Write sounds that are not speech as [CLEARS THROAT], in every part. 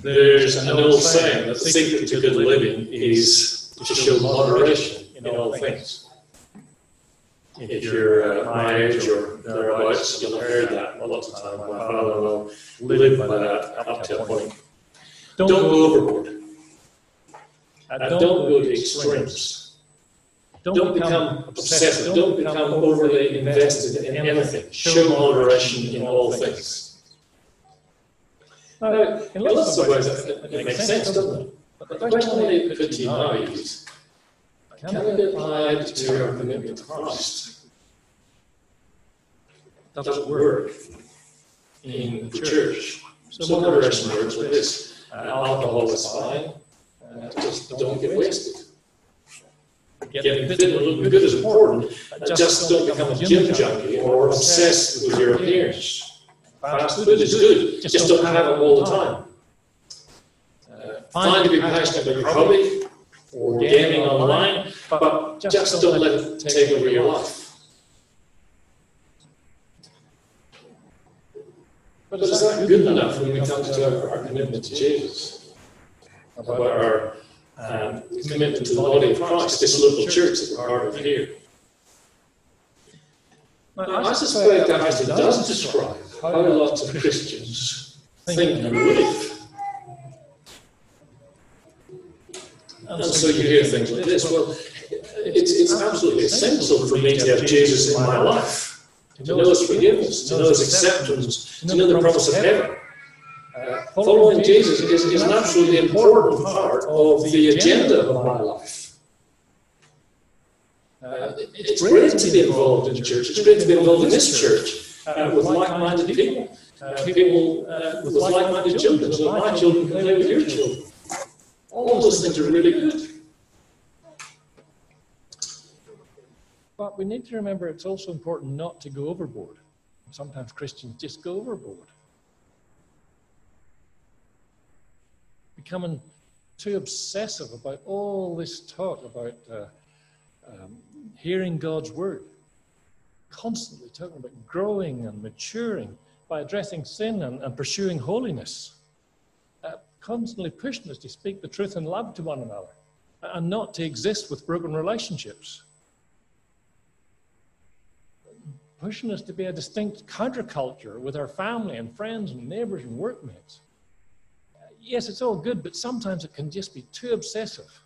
There's an old saying that the secret to good living is to show moderation in all things. If you're uh, my age or thereabouts, you'll have heard that a lot of times. My father will live by that up to a point. Don't go overboard. And don't go to extremes. Don't become obsessive. Don't become overly invested in anything. Show moderation in all things. Now, in lots of ways, it makes sense, doesn't it? But the question I put to you now is can it be applied to our commitment to Christ? Does it work in the church? So moderation works like this. Uh, alcohol is fine, uh, just don't get wasted. Getting fit and looking good is important, just don't become a gym junkie or obsessed with your appearance. Fast food is good, just don't have it all the time. Uh, find to be passionate about your hobby or gaming online, but just don't let it take over your life. But is that good enough when we come to our, our commitment to Jesus? About our um, commitment to the body of Christ, this local church that we're part of here? Now, I suspect that actually does describe how lot of Christians think and live. And so you hear things like this. Well, it's, it's absolutely essential for me to have Jesus in my life, to know His forgiveness, to know His acceptance, to know the promise of heaven. Uh, following Jesus is, is an absolutely important part of the agenda of my life. Uh, it's great to be involved in the church. It's great to be involved in this church uh, with like-minded people, uh, people uh, with like-minded children, so my children can play with your children. All those things are really good. But we need to remember it's also important not to go overboard. Sometimes Christians just go overboard. Becoming too obsessive about all this talk about uh, um, hearing God's word, constantly talking about growing and maturing by addressing sin and, and pursuing holiness, uh, constantly pushing us to speak the truth in love to one another and not to exist with broken relationships pushing us to be a distinct counterculture with our family and friends and neighbors and workmates. Yes, it's all good, but sometimes it can just be too obsessive.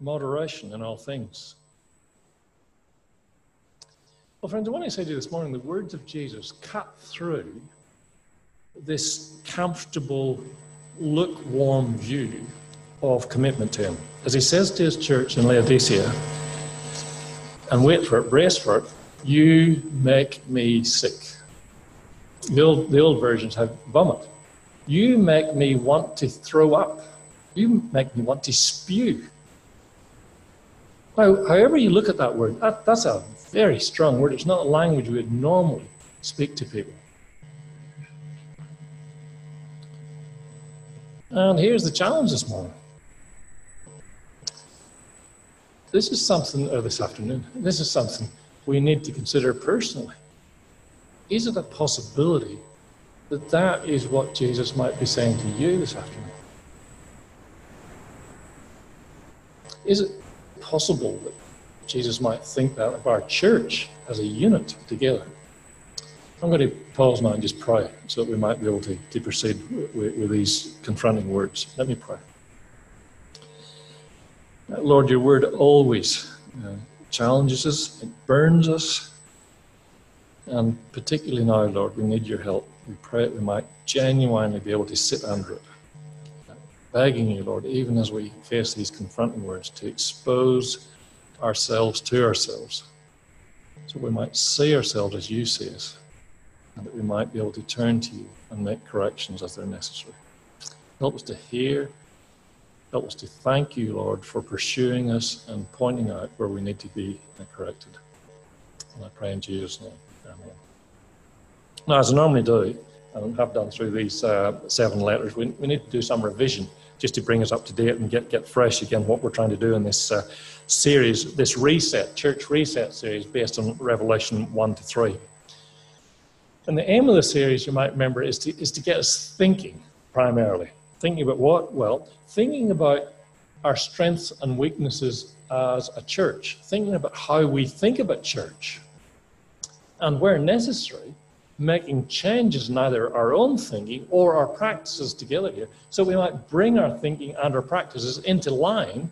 Moderation in all things. Well, friends, I want to say to you this morning the words of Jesus cut through this comfortable, lukewarm view of commitment to Him. As He says to His church in Laodicea, and wait for it, brace for it, you make me sick. The old, the old versions have vomit. You make me want to throw up. You make me want to spew. However you look at that word, that, that's a very strong word. It's not a language we would normally speak to people. And here's the challenge this morning this is something, or this afternoon, this is something we need to consider personally. Is it a possibility that that is what Jesus might be saying to you this afternoon? Is it possible that Jesus might think that of our church as a unit together? I'm going to pause now and just pray so that we might be able to, to proceed with, with these confronting words. Let me pray. Lord, your word always uh, challenges us, it burns us. And particularly now, Lord, we need your help. We pray that we might genuinely be able to sit under it. Begging you, Lord, even as we face these confronting words, to expose ourselves to ourselves so we might see ourselves as you see us and that we might be able to turn to you and make corrections as they're necessary. Help us to hear Help us to thank you, Lord, for pursuing us and pointing out where we need to be corrected. And I pray in Jesus' name. Amen. Now, as I normally do, and have done through these uh, seven letters, we, we, need to do some revision just to bring us up to date and get, get fresh again what we're trying to do in this uh, series, this reset, church reset series based on Revelation 1 to 3. And the aim of the series, you might remember, is to, is to get us thinking primarily. Thinking about what? Well, thinking about our strengths and weaknesses as a church, thinking about how we think about church, and where necessary, making changes in either our own thinking or our practices together here, so we might bring our thinking and our practices into line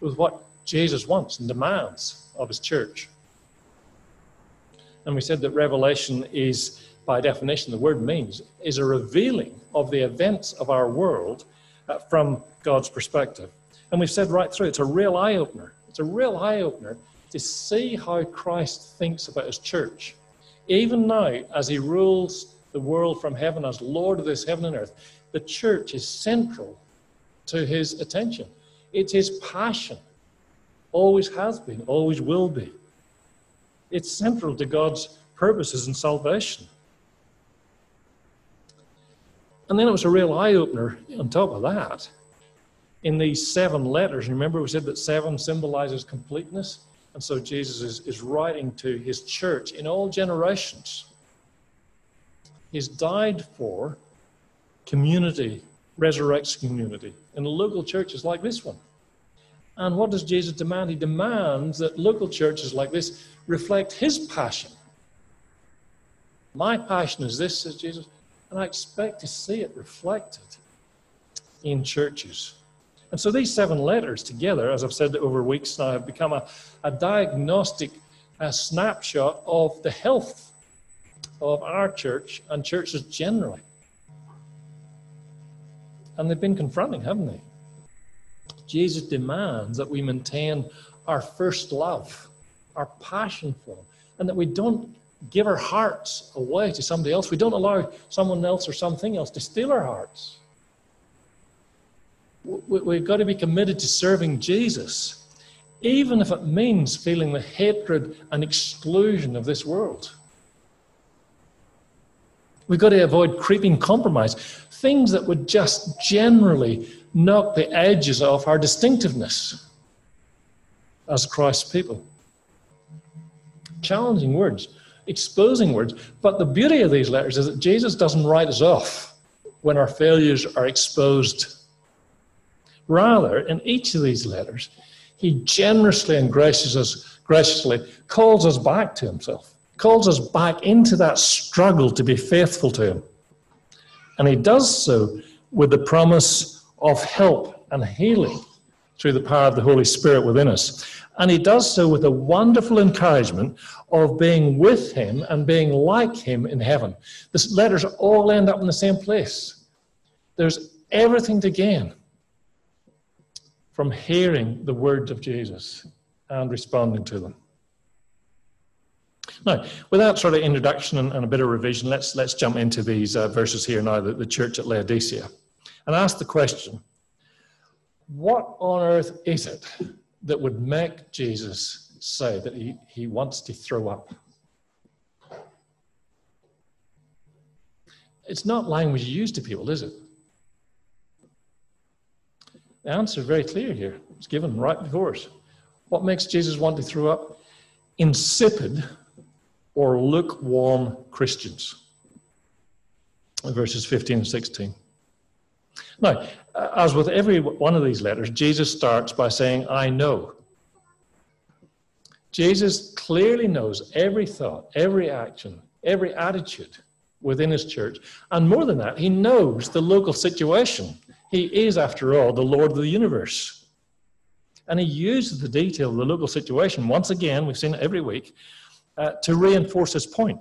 with what Jesus wants and demands of his church. And we said that revelation is, by definition, the word means, is a revealing of the events of our world uh, from God's perspective. And we've said right through, it's a real eye opener. It's a real eye opener to see how Christ thinks about his church. Even now, as he rules the world from heaven as Lord of this heaven and earth, the church is central to his attention. It's his passion, always has been, always will be. It's central to God's purposes and salvation. And then it was a real eye opener on top of that. In these seven letters, remember we said that seven symbolizes completeness? And so Jesus is, is writing to his church in all generations. He's died for community, resurrects community, in local churches like this one. And what does Jesus demand? He demands that local churches like this reflect his passion. My passion is this, says Jesus, and I expect to see it reflected in churches. And so these seven letters together, as I've said over weeks now, have become a, a diagnostic a snapshot of the health of our church and churches generally. And they've been confronting, haven't they? Jesus demands that we maintain our first love, our passion for Him, and that we don't give our hearts away to somebody else. We don't allow someone else or something else to steal our hearts we've got to be committed to serving Jesus, even if it means feeling the hatred and exclusion of this world. We've got to avoid creeping compromise, things that would just generally knock the edges off our distinctiveness as Christ's people. Challenging words, exposing words, but the beauty of these letters is that Jesus doesn't write us off when our failures are exposed Rather, in each of these letters, he generously and graciously, graciously calls us back to himself, calls us back into that struggle to be faithful to him. And he does so with the promise of help and healing through the power of the Holy Spirit within us. And he does so with a wonderful encouragement of being with him and being like him in heaven. The letters all end up in the same place. There's everything to gain from hearing the words of Jesus and responding to them. Now, without sort of introduction and, and a bit of revision, let's, let's jump into these uh, verses here now, the, the church at Laodicea, and ask the question what on earth is it that would make Jesus say that he, he wants to throw up? It's not language used to people, is it? The answer is very clear here. It's given right before us. What makes Jesus want to throw up? Insipid or lukewarm Christians. Verses 15 and 16. Now, as with every one of these letters, Jesus starts by saying, I know. Jesus clearly knows every thought, every action, every attitude within his church. And more than that, he knows the local situation he is, after all, the Lord of the universe. And he uses the detail of the local situation, once again, we've seen it every week, uh, to reinforce his point.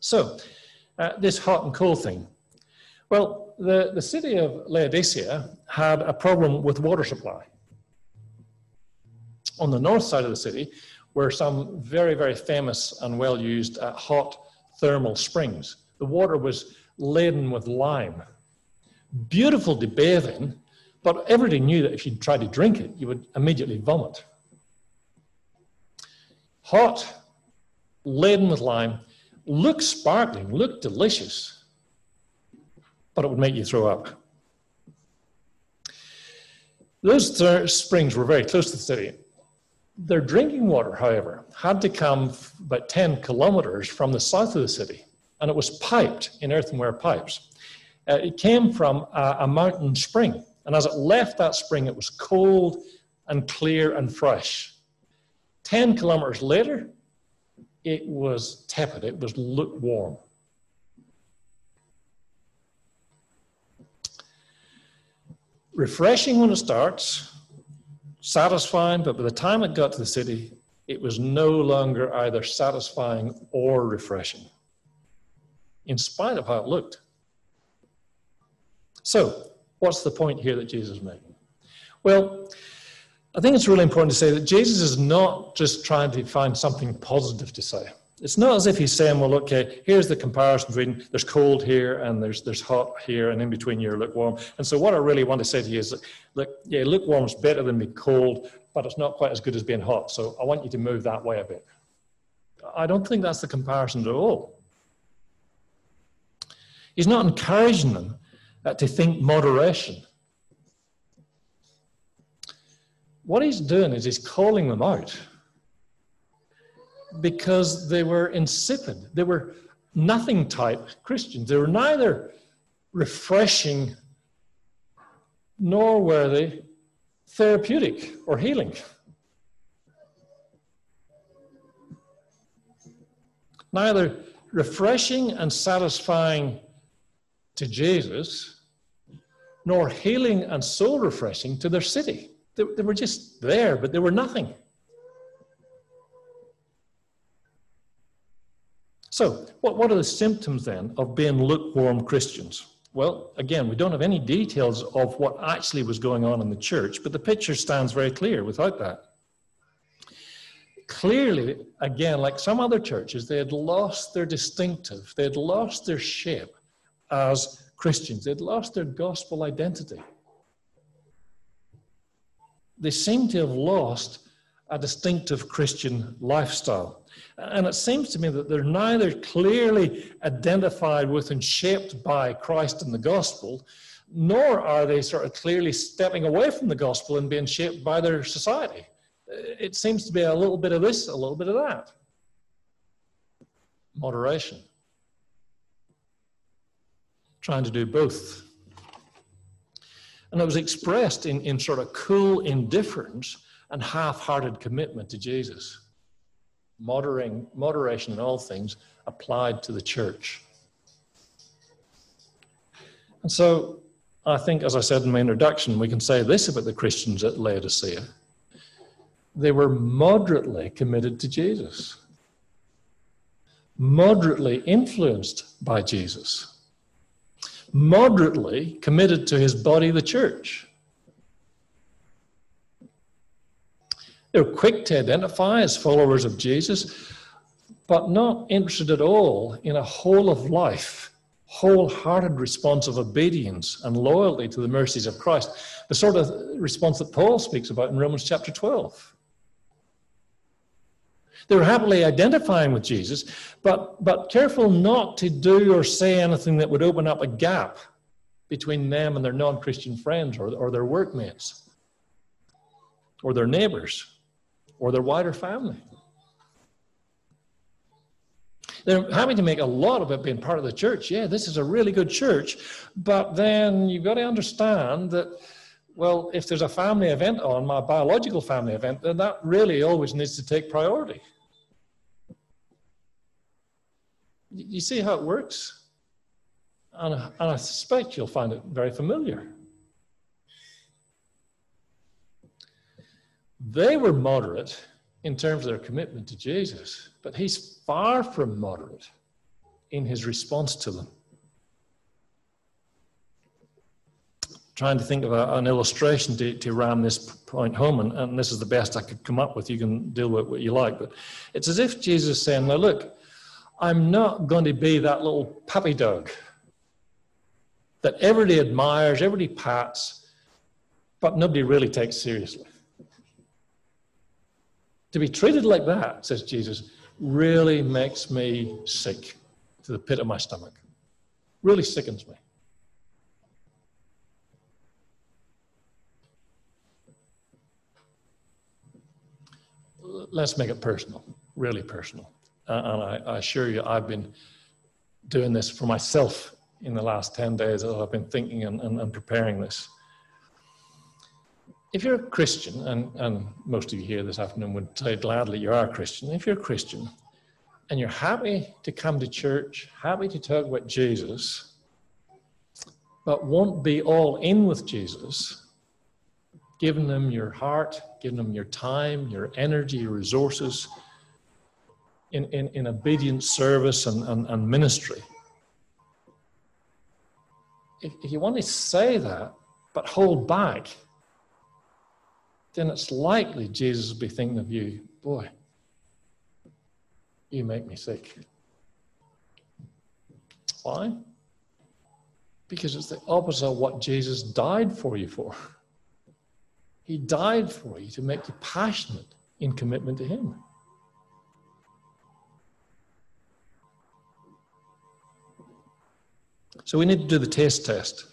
So, uh, this hot and cold thing. Well, the, the city of Laodicea had a problem with water supply. On the north side of the city were some very, very famous and well used uh, hot thermal springs. The water was laden with lime beautiful to bathe in, but everybody knew that if you tried to drink it, you would immediately vomit. Hot, laden with lime, looked sparkling, looked delicious, but it would make you throw up. Those th- springs were very close to the city. Their drinking water, however, had to come about 10 kilometers from the south of the city, and it was piped in earthenware pipes. Uh, it came from a, a mountain spring, and as it left that spring, it was cold and clear and fresh. 10 kilometers later, it was tepid, it was lukewarm. Refreshing when it starts, satisfying, but by the time it got to the city, it was no longer either satisfying or refreshing, in spite of how it looked. So, what's the point here that Jesus is making? Well, I think it's really important to say that Jesus is not just trying to find something positive to say. It's not as if he's saying, well, okay, uh, here's the comparison between there's cold here and there's there's hot here, and in between you're lukewarm. And so what I really want to say to you is, that, look, yeah, lukewarm is better than being cold, but it's not quite as good as being hot. So I want you to move that way a bit. I don't think that's the comparison at all. He's not encouraging them uh, to think moderation. What he's doing is he's calling them out because they were insipid. They were nothing type Christians. They were neither refreshing nor were they therapeutic or healing. Neither refreshing and satisfying to Jesus, nor healing and soul refreshing to their city. They, they were just there, but they were nothing. So, what, what are the symptoms then of being lukewarm Christians? Well, again, we don't have any details of what actually was going on in the church, but the picture stands very clear without that. Clearly, again, like some other churches, they had lost their distinctive, they had lost their shape as Christians, they'd lost their gospel identity. They seem to have lost a distinctive Christian lifestyle. And it seems to me that they're neither clearly identified with and shaped by Christ and the gospel, nor are they sort of clearly stepping away from the gospel and being shaped by their society. It seems to be a little bit of this, a little bit of that. Moderation. Trying to do both. And it was expressed in, in sort of cool indifference and half hearted commitment to Jesus moderating, moderation in all things applied to the church. And so I think, as I said in my introduction, we can say this about the Christians at Laodicea they were moderately committed to Jesus, moderately influenced by Jesus, moderately committed to his body, the church. They're quick to identify as followers of Jesus, but not interested at all in a whole of life, wholehearted response of obedience and loyalty to the mercies of Christ, the sort of response that Paul speaks about in Romans chapter 12. They were happily identifying with Jesus, but, but careful not to do or say anything that would open up a gap between them and their non Christian friends or, or their workmates or their neighbors or their wider family. They're happy to make a lot of it being part of the church. Yeah, this is a really good church. But then you've got to understand that, well, if there's a family event on, my biological family event, then that really always needs to take priority. You see how it works? And, and I suspect you'll find it very familiar. They were moderate in terms of their commitment to Jesus, but he's far from moderate in his response to them. Trying to think of a, an illustration to, to ram this point home, and, and this is the best I could come up with. You can deal with what you like, but it's as if Jesus is saying, Now, look, I'm not going to be that little puppy dog that everybody admires, everybody pats, but nobody really takes seriously. To be treated like that, says Jesus, really makes me sick to the pit of my stomach. Really sickens me. Let's make it personal, really personal. Uh, and I, I, assure you, I've been doing this for myself in the last 10 days as I've been thinking and, and, and preparing this. If you're a Christian, and, and most of you here this afternoon would say gladly you are a Christian, if you're a Christian and you're happy to come to church, happy to talk about Jesus, but won't be all in with Jesus, giving them your heart, giving them your time, your energy, your resources in, in, in obedient service and, and, and ministry. If, if you want to say that, but hold back, then it's likely Jesus will be thinking of you, boy, you make me sick. Why? Because it's the opposite of what Jesus died for you for. [LAUGHS] He died for you to make you passionate in commitment to Him. So we need to do the taste test.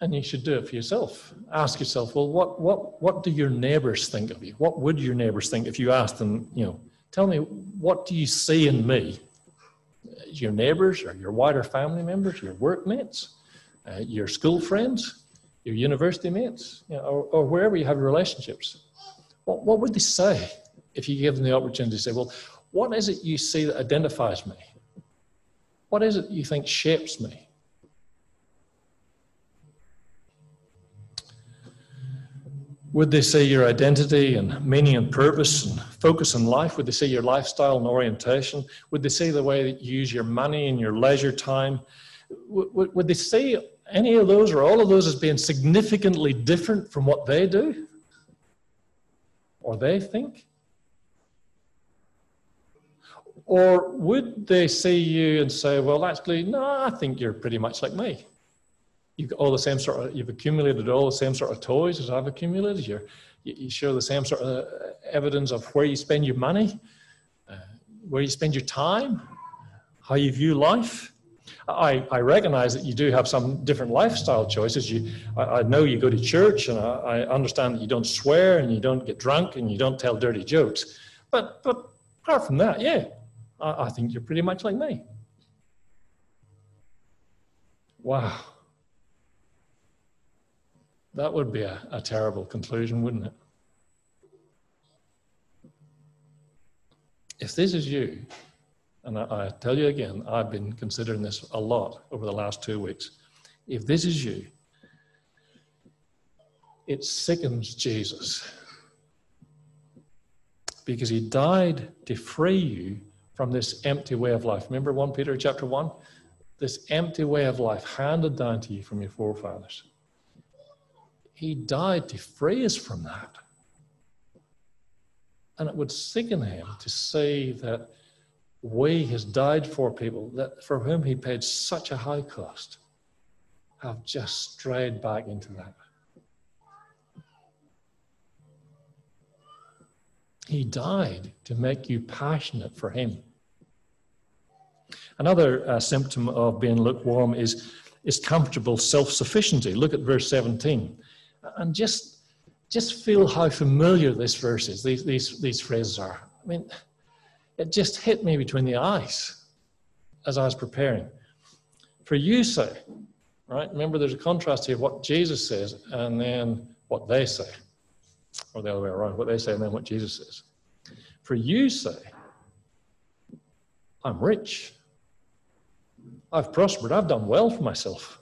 And you should do it for yourself. Ask yourself, well, what, what, what do your neighbors think of you? What would your neighbors think if you asked them, you know, tell me, what do you see in me? Your neighbors or your wider family members, your workmates, uh, your school friends? Your university mates, you know, or, or, wherever you have relationships. What, what would they say if you give them the opportunity to say, well, what is it you see that identifies me? What is it you think shapes me? Would they say your identity and meaning and purpose and focus in life? Would they say your lifestyle and orientation? Would they say the way that you use your money and your leisure time? Would, would, would they say any of those or all of those as being significantly different from what they do or they think? Or would they see you and say, well, actually, no, I think you're pretty much like me. You've got all the same sort of, you've accumulated all the same sort of toys as I've accumulated. You're, you show the same sort of evidence of where you spend your money, uh, where you spend your time, how you view life. I, I recognize that you do have some different lifestyle choices. You, I, I know you go to church, and I, I, understand that you don't swear, and you don't get drunk, and you don't tell dirty jokes. But, but apart from that, yeah, I, I think you're pretty much like me. Wow. That would be a, a terrible conclusion, wouldn't it? If this is you, and I, I, tell you again, I've been considering this a lot over the last two weeks. If this is you, it sickens Jesus because he died to free you from this empty way of life. Remember 1 Peter chapter 1? This empty way of life handed down to you from your forefathers. He died to free us from that. And it would sicken him to say that we has died for people that for whom he paid such a high cost have just strayed back into that. He died to make you passionate for him. Another uh, symptom of being lukewarm is, is comfortable self sufficiency. Look at verse 17 and just, just feel how familiar this verse is, these, these, these phrases are. I mean, it just hit me between the eyes as I was preparing. For you say, right? Remember, there's a contrast here what Jesus says and then what they say, or the other way around, what they say and then what Jesus says. For you say, I'm rich. I've prospered. I've done well for myself.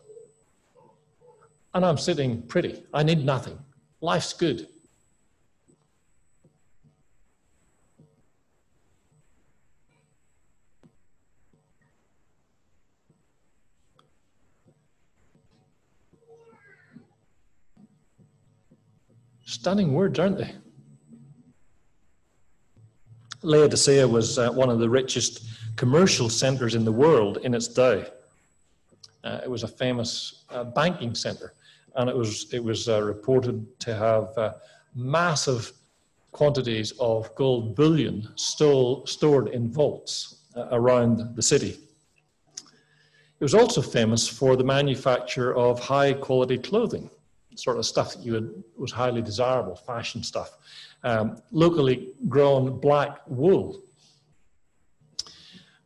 And I'm sitting pretty. I need nothing. Life's good. Stunning words, aren't they? Laodicea was uh, one of the richest commercial centers in the world in its day. Uh, it was a famous uh, banking center, and it was, it was uh, reported to have uh, massive quantities of gold bullion stored in vaults uh, around the city. It was also famous for the manufacture of high quality clothing sort of stuff that you would, was highly desirable, fashion stuff. Um, locally grown black wool.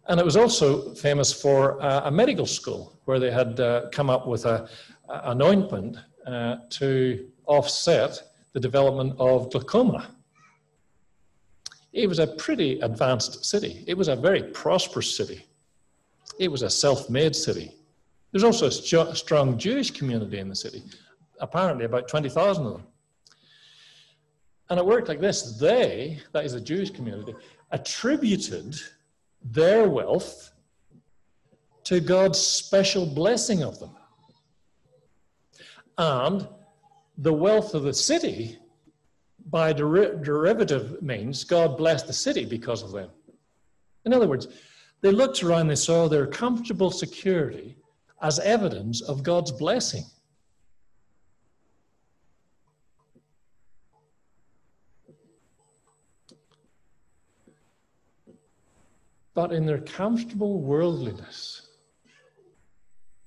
And it was also famous for uh, a medical school where they had uh, come up with a, an ointment uh, to offset the development of glaucoma. It was a pretty advanced city. It was a very prosperous city. It was a self made city. There's also a strong Jewish community in the city, apparently about 20,000 of them. And it worked like this they, that is the Jewish community, attributed their wealth to God's special blessing of them. And the wealth of the city, by der- derivative means, God blessed the city because of them. In other words, they looked around, they saw their comfortable security as evidence of God's blessing. But in their comfortable worldliness,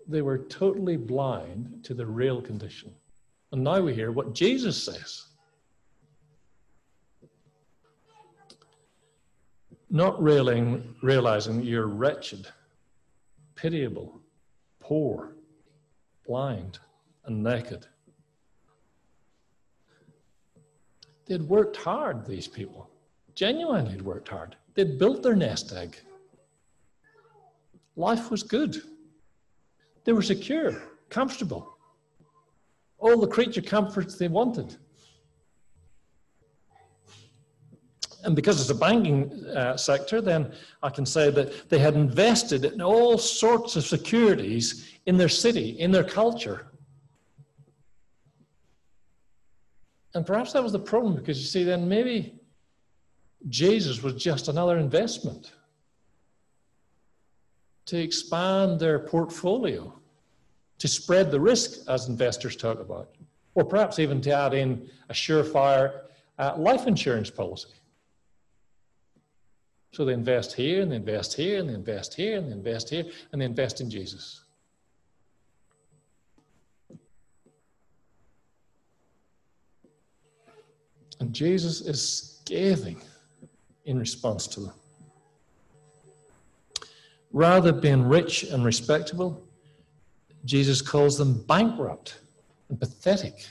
they were totally blind to the real condition. And now we hear what Jesus says. Not realizing, realizing you're wretched, pitiable, poor, blind, and naked. They'd worked hard, these people. Genuinely had worked hard. They'd built their nest egg. Life was good. They were secure, comfortable. All the creature comforts they wanted. and because it's a banking uh, sector, then I can say that they had invested in all sorts of securities in their city, in their culture. And perhaps that was the problem because you see, then maybe Jesus was just another investment to expand their portfolio, to spread the risk, as investors talk about, or perhaps even to add in a surefire uh, life insurance policy. So they invest here and they invest here and they invest here and they invest here and they invest in Jesus. And Jesus is scathing in response to them. Rather than being rich and respectable, Jesus calls them bankrupt and pathetic.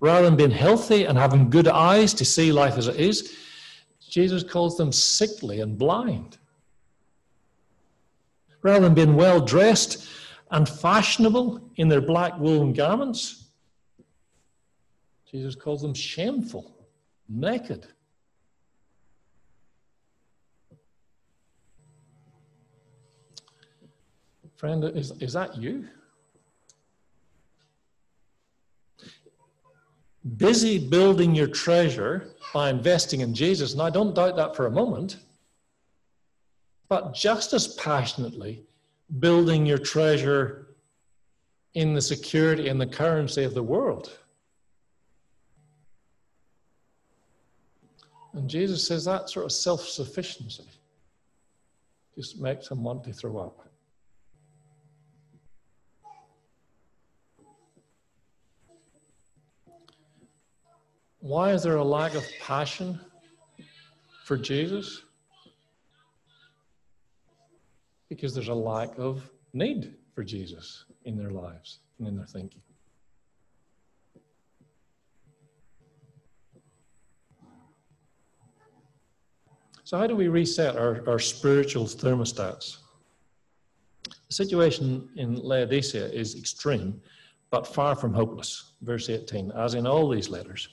Rather than being healthy and having good eyes to see life as it is, Jesus calls them sickly and blind. Rather than being well dressed and fashionable in their black woolen garments, Jesus calls them shameful, naked. Friend, is, is that you? Busy building your treasure by investing in Jesus, and I don't doubt that for a moment, but just as passionately building your treasure in the security and the currency of the world. And Jesus says that sort of self sufficiency just makes him want to throw up. Why is there a lack of passion for Jesus? Because there's a lack of need for Jesus in their lives and in their thinking. So, how do we reset our, our spiritual thermostats? The situation in Laodicea is extreme, but far from hopeless. Verse 18, as in all these letters.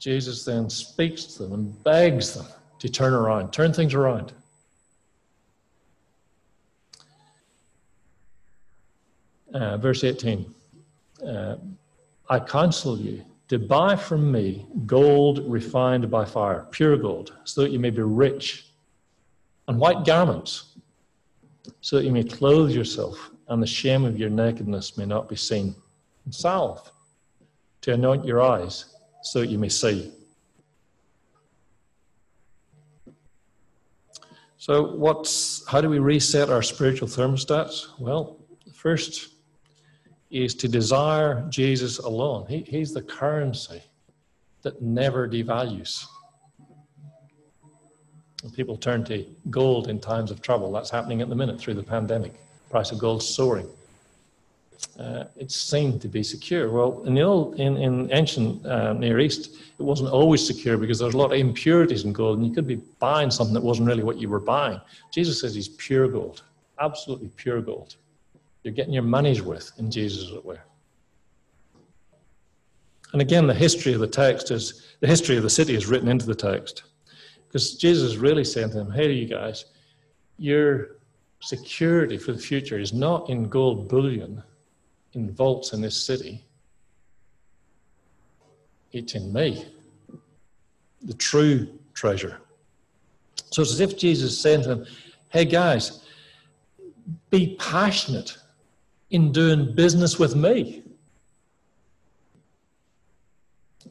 Jesus then speaks to them and begs them to turn around, turn things around. Uh, verse 18 uh, I counsel you to buy from me gold refined by fire, pure gold, so that you may be rich, and white garments, so that you may clothe yourself, and the shame of your nakedness may not be seen, and salve to anoint your eyes so you may see. So, what's how do we reset our spiritual thermostats? Well, first is to desire Jesus alone. He, he's the currency that never devalues. People turn to gold in times of trouble. That's happening at the minute through the pandemic. Price of gold soaring. Uh, it's seen to be secure. Well, in the old, in, in ancient uh, Near East, it wasn't always secure because there's a lot of impurities in gold, and you could be buying something that wasn't really what you were buying. Jesus says he's pure gold, absolutely pure gold. You're getting your money's worth in Jesus, as it were. And again, the history of the text is the history of the city is written into the text. Because Jesus really saying to them, hey, you guys, your security for the future is not in gold bullion, in vaults in this city. It's in me, the true treasure. So it's as if Jesus is saying to them, hey, guys, be passionate in doing business with me.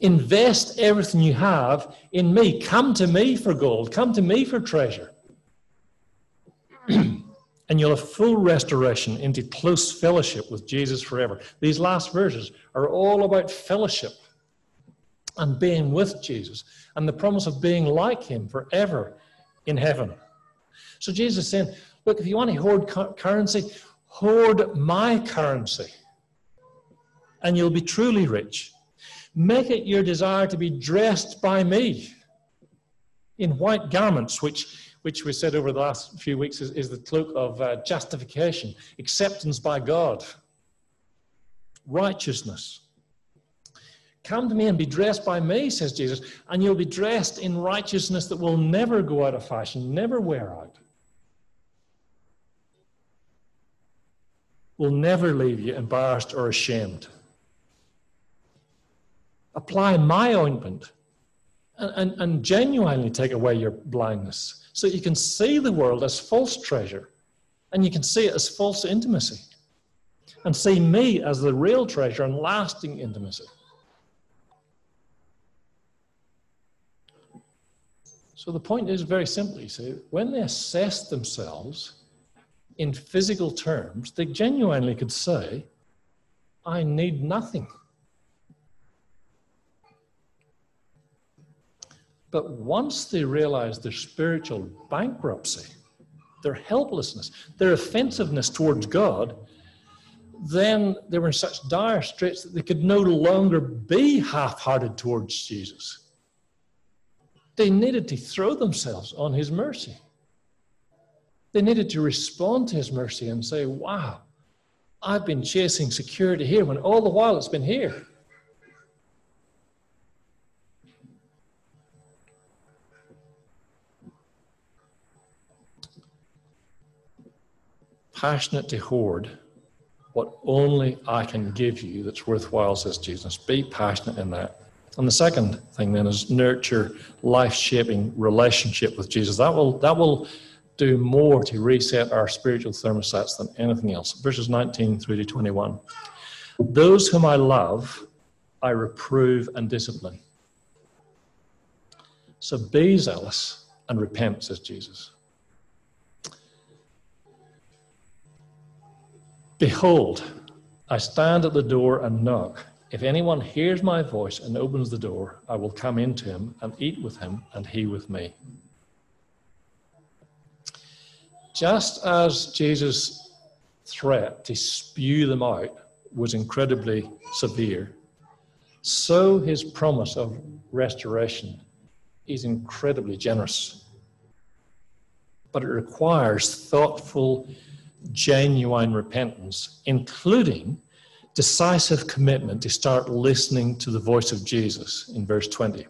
Invest everything you have in me. Come to me for gold. Come to me for treasure. [CLEARS THROAT] and you'll have full restoration into close fellowship with Jesus forever. These last verses are all about fellowship and being with Jesus and the promise of being like him forever in heaven. So Jesus is saying, look, if you want to hoard currency, hoard my currency and you'll be truly rich. Make it your desire to be dressed by me in white garments, which, which we said over the last few weeks is, is the cloak of uh, justification, acceptance by God, righteousness. Come to me and be dressed by me, says Jesus, and you'll be dressed in righteousness that will never go out of fashion, never wear out. Will never leave you embarrassed or ashamed apply my ointment and, and, and genuinely take away your blindness so you can see the world as false treasure and you can see it as false intimacy and see me as the real treasure and lasting intimacy. So the point is very simply, see, when they assess themselves in physical terms, they genuinely could say, I need nothing. But once they realize their spiritual bankruptcy, their helplessness, their offensiveness towards God, then they were in such dire straits that they could no longer be half hearted towards Jesus. They needed to throw themselves on his mercy. They needed to respond to his mercy and say, Wow, I've been chasing security here when all the while it's been here. Passionate to hoard what only I can give you that's worthwhile, says Jesus. Be passionate in that. And the second thing then is nurture life shaping relationship with Jesus. That will, that will do more to reset our spiritual thermostats than anything else. Verses 19 through to 21. Those whom I love, I reprove and discipline. So be zealous and repent, says Jesus. Behold, I stand at the door and knock. If anyone hears my voice and opens the door, I will come into him and eat with him, and he with me. Just as Jesus' threat to spew them out was incredibly severe, so his promise of restoration is incredibly generous. But it requires thoughtful genuine repentance, including decisive commitment to start listening to the voice of Jesus in verse 20.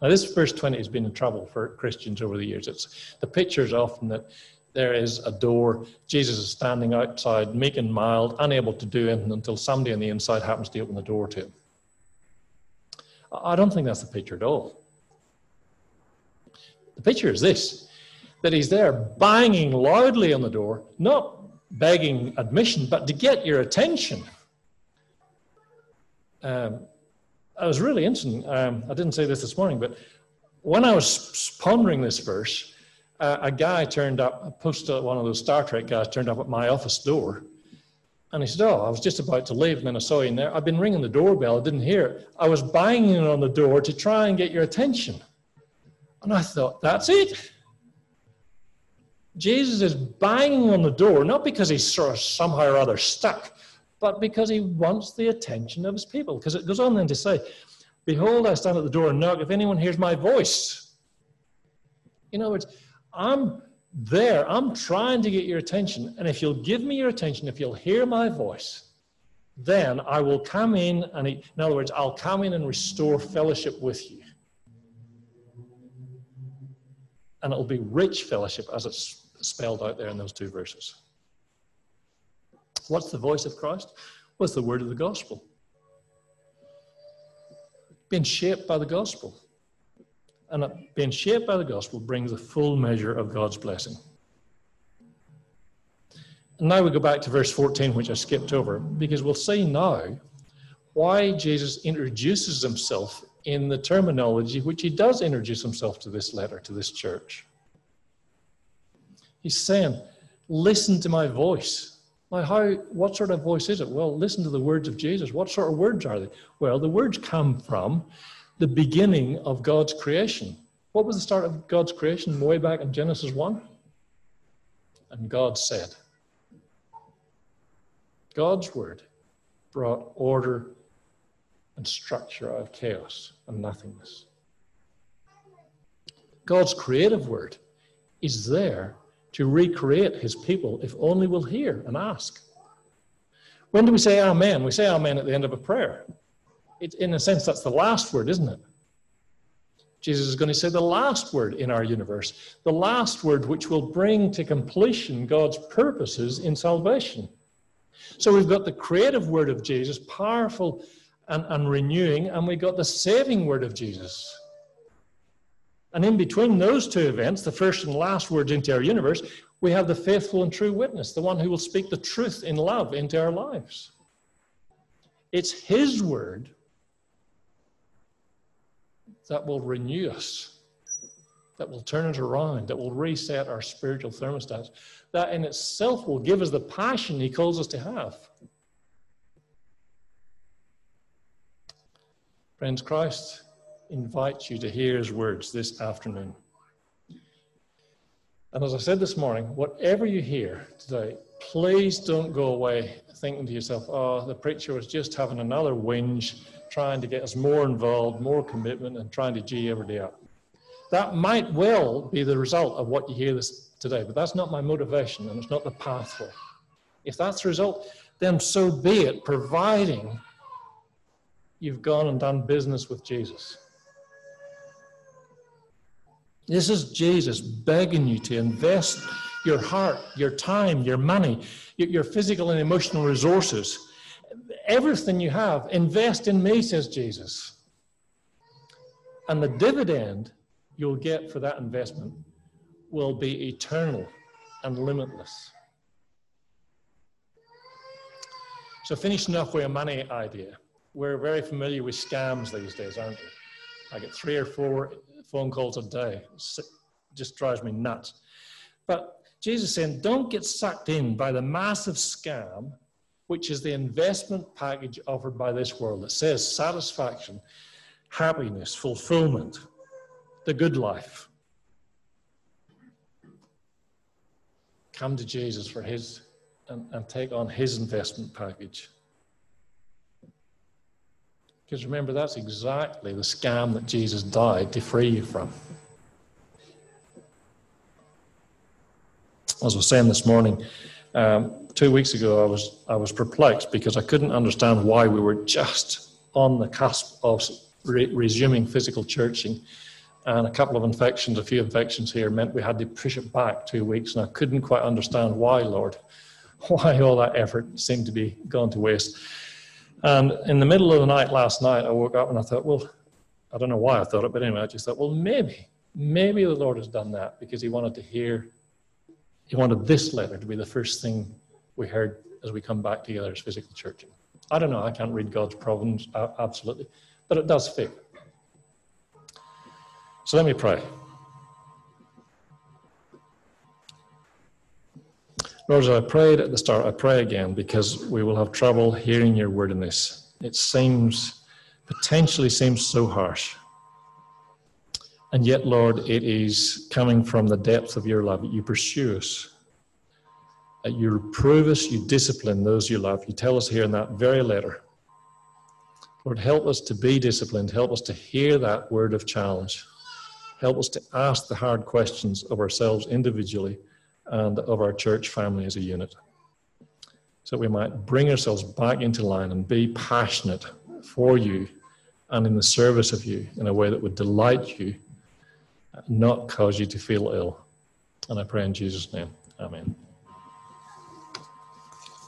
Now, this verse 20 has been in trouble for Christians over the years. It's, the picture is often that there is a door, Jesus is standing outside, meek and mild, unable to do anything until somebody on the inside happens to open the door to him. I don't think that's the picture at all. The picture is this that he's there banging loudly on the door, not begging admission, but to get your attention. Um, I was really interesting. Um, I didn't say this this morning, but when I was pondering this verse, uh, a guy turned up, a post one of those StarTrack guys turned up at my office door, And he said, Oh, I was just about to leave, and then I saw you in there. I've been ringing the doorbell, I didn't hear it. I was banging on the door to try and get your attention. And I thought, That's it. Jesus is banging on the door, not because he's sort of somehow or other stuck, but because he wants the attention of his people. Because it goes on then to say, Behold, I stand at the door and knock. If anyone hears my voice, in other words, I'm there, I'm trying to get your attention. And if you'll give me your attention, if you'll hear my voice, then I will come in and, in other words, I'll come in and restore fellowship with you. And it'll be rich fellowship as it's spelled out there in those two verses. What's the voice of Christ? What's the word of the gospel? Being shaped by the gospel. And being shaped by the gospel brings a full measure of God's blessing. And now we go back to verse 14, which I skipped over, because we'll see now why Jesus introduces himself in the terminology which he does introduce himself to this letter, to this church. He's saying, Listen to my voice. Now, how, what sort of voice is it? Well, listen to the words of Jesus. What sort of words are they? Well, the words come from the beginning of God's creation. What was the start of God's creation way back in Genesis 1? And God said, God's word brought order and structure out of chaos and nothingness. God's creative word is there to recreate his people if only we'll hear and ask. When do we say amen? We say amen at the end of a prayer. It, in a sense, that's the last word, isn't it? Jesus is going to say the last word in our universe, the last word which will bring to completion God's purposes in salvation. So we've got the creative word of Jesus, powerful and, and renewing, and we've got the saving word of Jesus. And in between those two events, the first and last words into our universe, we have the faithful and true witness, the one who will speak the truth in love into our lives. It's his word that will renew us, that will turn it around, that will reset our spiritual thermostats, that in itself will give us the passion he calls us to have. Friends, Christ invites you to hear his words this afternoon. And as I said this morning, whatever you hear today, please don't go away thinking to yourself, oh, the preacher was just having another whinge, trying to get us more involved, more commitment, and trying to G every day up. That might well be the result of what you hear this today, but that's not my motivation and it's not the path pathway. If that's the result, then so be it, providing you've gone and done business with Jesus. This is Jesus begging you to invest your heart, your time, your money, your physical and emotional resources, everything you have, invest in me, says Jesus. And the dividend you'll get for that investment will be eternal and limitless. So, finishing off with a money idea. We're very familiar with scams these days, aren't we? I get three or four phone calls a day. It just drives me nuts. But Jesus saying, don't get sucked in by the massive scam, which is the investment package offered by this world that says satisfaction, happiness, fulfillment, the good life. Come to Jesus for his and, and take on his investment package. Because remember, that's exactly the scam that Jesus died to free you from. As I was saying this morning, um, two weeks ago, I was, I was perplexed because I couldn't understand why we were just on the cusp of re- resuming physical churching. And a couple of infections, a few infections here, meant we had to push it back two weeks. And I couldn't quite understand why, Lord, [LAUGHS] why all that effort seemed to be gone to waste. And in the middle of the night last night, I woke up and I thought, well, I don't know why I thought it, but anyway, I just thought, well, maybe, maybe the Lord has done that because He wanted to hear, He wanted this letter to be the first thing we heard as we come back together as physical church. I don't know, I can't read God's providence, absolutely, but it does fit. So let me pray. Lord, as I prayed at the start, I pray again because we will have trouble hearing your word in this. It seems, potentially seems so harsh. And yet, Lord, it is coming from the depth of your love. You pursue us. That you reprove us, you discipline those you love. You tell us here in that very letter. Lord, help us to be disciplined. Help us to hear that word of challenge. Help us to ask the hard questions of ourselves individually and of our church family as a unit. So we might bring ourselves back into line and be passionate for you and in the service of you in a way that would delight you, not cause you to feel ill. And I pray in Jesus' name. Amen.